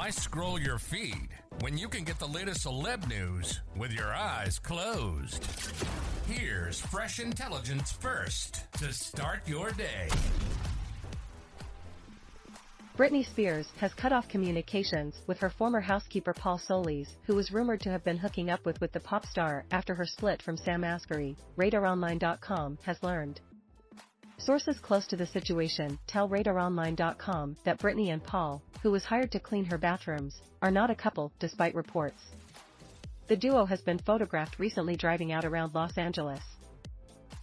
Why scroll your feed when you can get the latest celeb news with your eyes closed? Here's fresh intelligence first to start your day. Britney Spears has cut off communications with her former housekeeper Paul Soliz, who was rumored to have been hooking up with with the pop star after her split from Sam Asghari, RadarOnline.com has learned. Sources close to the situation tell RadarOnline.com that Britney and Paul, who was hired to clean her bathrooms, are not a couple, despite reports. The duo has been photographed recently driving out around Los Angeles.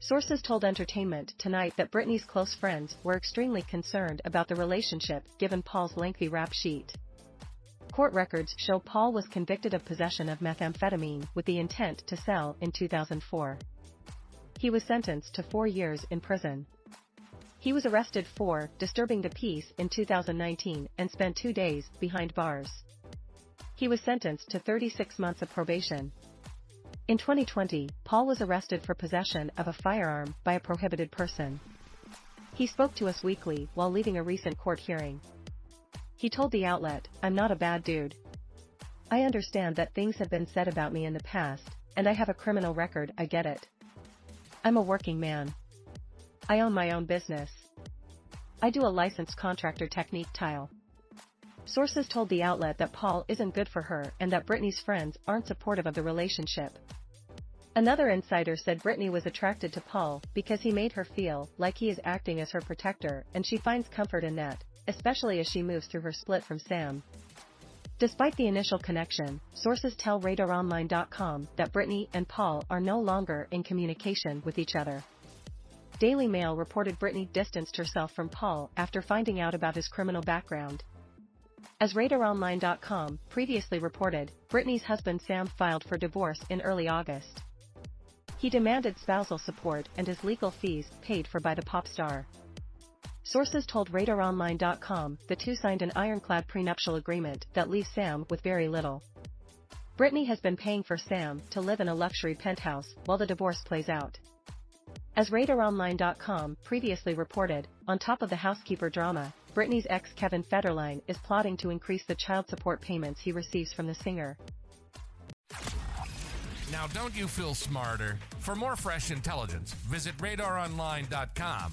Sources told Entertainment Tonight that Britney's close friends were extremely concerned about the relationship given Paul's lengthy rap sheet. Court records show Paul was convicted of possession of methamphetamine with the intent to sell in 2004. He was sentenced to four years in prison. He was arrested for disturbing the peace in 2019 and spent two days behind bars. He was sentenced to 36 months of probation. In 2020, Paul was arrested for possession of a firearm by a prohibited person. He spoke to Us Weekly while leaving a recent court hearing. He told the outlet, I'm not a bad dude. I understand that things have been said about me in the past, and I have a criminal record, I get it. I'm a working man. I own my own business. I do a licensed contractor technique tile. Sources told the outlet that Paul isn't good for her and that Britney's friends aren't supportive of the relationship. Another insider said Britney was attracted to Paul because he made her feel like he is acting as her protector and she finds comfort in that, especially as she moves through her split from Sam. Despite the initial connection, sources tell RadarOnline.com that Britney and Paul are no longer in communication with each other. Daily Mail reported Britney distanced herself from Paul after finding out about his criminal background. As RadarOnline.com previously reported, Britney's husband Sam filed for divorce in early August. He demanded spousal support and his legal fees paid for by the pop star. Sources told RadarOnline.com the two signed an ironclad prenuptial agreement that leaves Sam with very little. Britney has been paying for Sam to live in a luxury penthouse while the divorce plays out. As RadarOnline.com previously reported, on top of the housekeeper drama, Britney's ex Kevin Federline is plotting to increase the child support payments he receives from the singer. Now, don't you feel smarter? For more fresh intelligence, visit radaronline.com